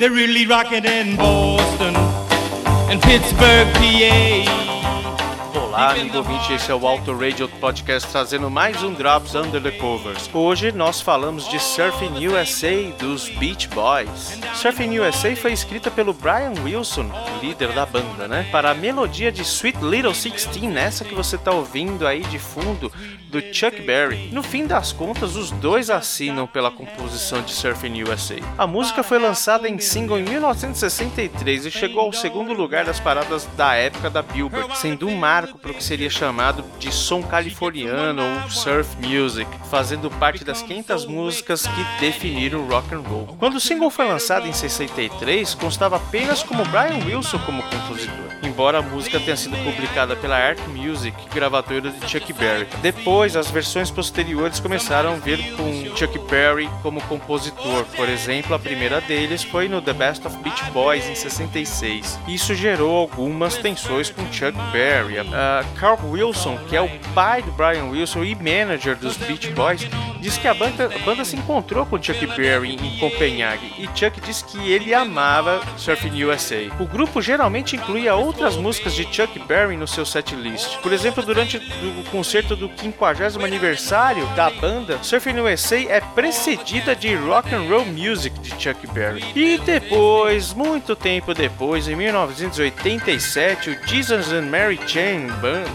They're really rocking in Boston and Pittsburgh, PA. Olá, amigo ouvinte, esse é o Auto Radio Podcast trazendo mais um Drops Under the Covers. Hoje nós falamos de Surfing USA dos Beach Boys. Surfing USA foi escrita pelo Brian Wilson, líder da banda, né? Para a melodia de Sweet Little Sixteen, essa que você está ouvindo aí de fundo, do Chuck Berry. No fim das contas, os dois assinam pela composição de Surfing USA. A música foi lançada em single em 1963 e chegou ao segundo lugar das paradas da época da Billboard, sendo um marco para o que seria chamado de som californiano ou surf music, fazendo parte das 500 músicas que definiram o rock and roll. Quando o single foi lançado em 63, constava apenas como Brian Wilson como compositor, embora a música tenha sido publicada pela Art Music, gravadora de Chuck Berry. Depois, as versões posteriores começaram a vir com Chuck Berry como compositor. Por exemplo, a primeira deles foi no The Best of Beach Boys em 66. Isso gerou algumas tensões com Chuck Berry. Carl Wilson, que é o pai do Brian Wilson e manager dos Beach Boys, diz que a banda, a banda se encontrou com Chuck Berry em Copenhague e Chuck diz que ele amava Surfing USA. O grupo geralmente incluía outras músicas de Chuck Berry no seu setlist. Por exemplo, durante o concerto do 50 aniversário da banda, Surfing USA é precedida de Rock and Roll Music de Chuck Berry. E depois, muito tempo depois, em 1987, o Jesus and Mary Chain,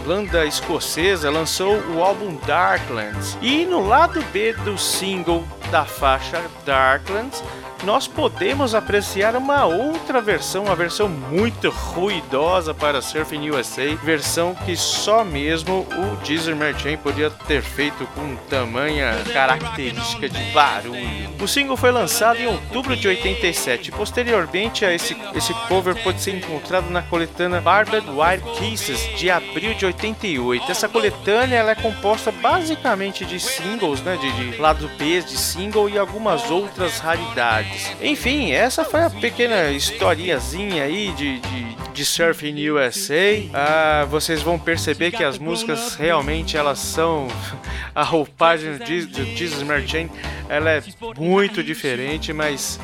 banda escocesa, lançou o álbum Darklands. E no lado B do single da faixa Darklands, nós podemos apreciar uma outra versão, uma versão muito ruidosa para Surfing USA, versão que só mesmo o Deezer Merchant podia ter feito com tamanha característica de barulho. O single foi lançado em outubro de 87. Posteriormente a esse, esse cover pode ser encontrado na coletânea Barbed Wire Kisses de abril de 88. Essa coletânea ela é composta basicamente de singles, né, de, de lado B de single e algumas outras raridades. Enfim, essa foi a pequena historiazinha aí de, de, de Surfing USA. Ah, vocês vão perceber que as músicas realmente elas são a roupagem do Jesus Merchant, ela é muito diferente, mas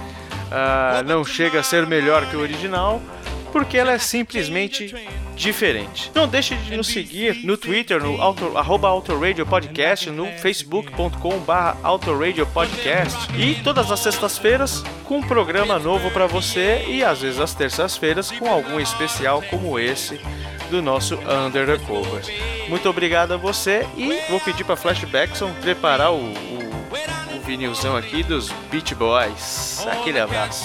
ah, não chega a ser melhor que o original porque ela é simplesmente diferente. Não deixe de nos seguir no Twitter, no auto, arroba Autoradio Podcast, no facebook.com barra Podcast e todas as sextas-feiras com um programa novo para você e às vezes às terças-feiras com algum especial como esse do nosso Under the Covers. Muito obrigado a você e vou pedir para Flashbackson preparar o, o, o vinilzão aqui dos Beach Boys. Aquele abraço.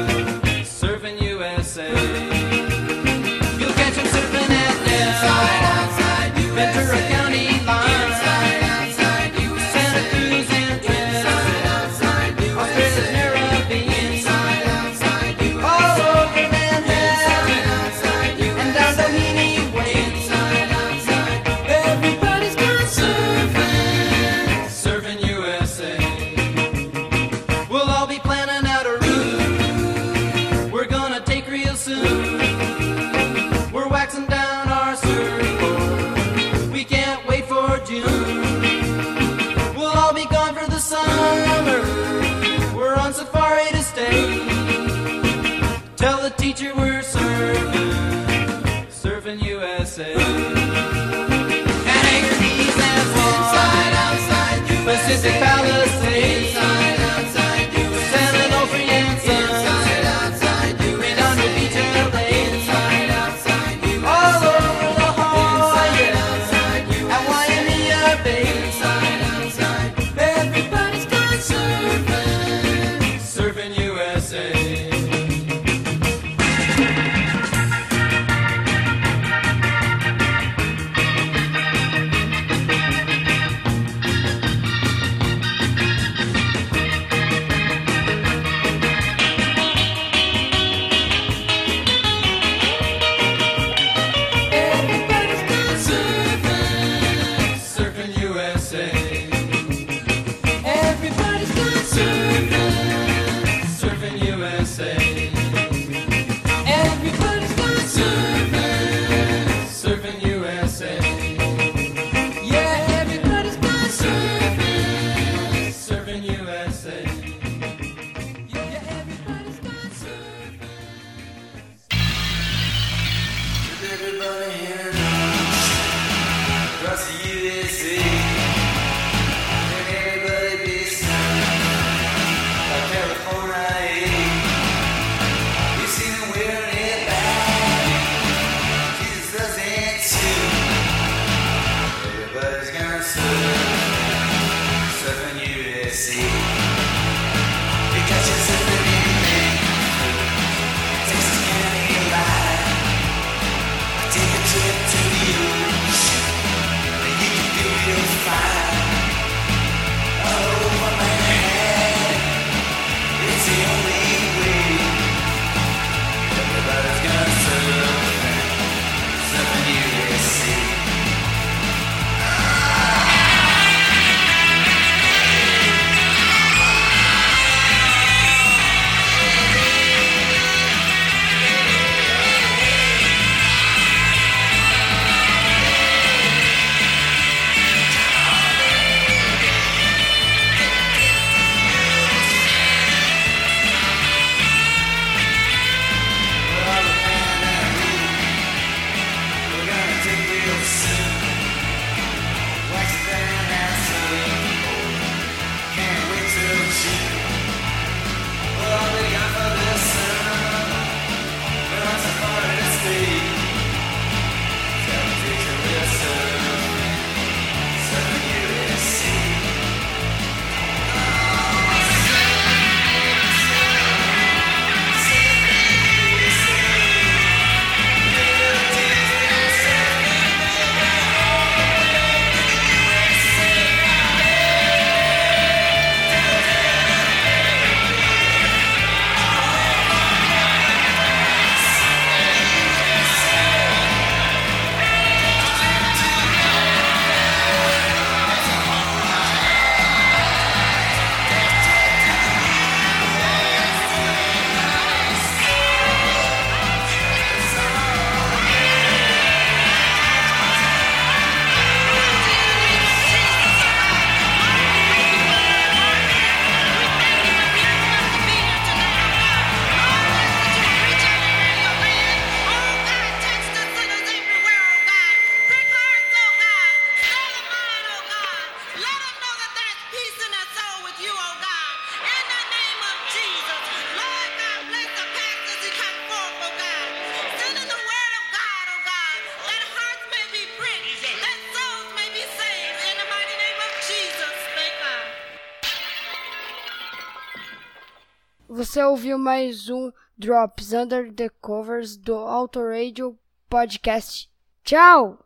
say. surfing, USA. And and outside Pacific Palace. see. Você ouviu mais um Drops Under the Covers do Auto Radio Podcast. Tchau!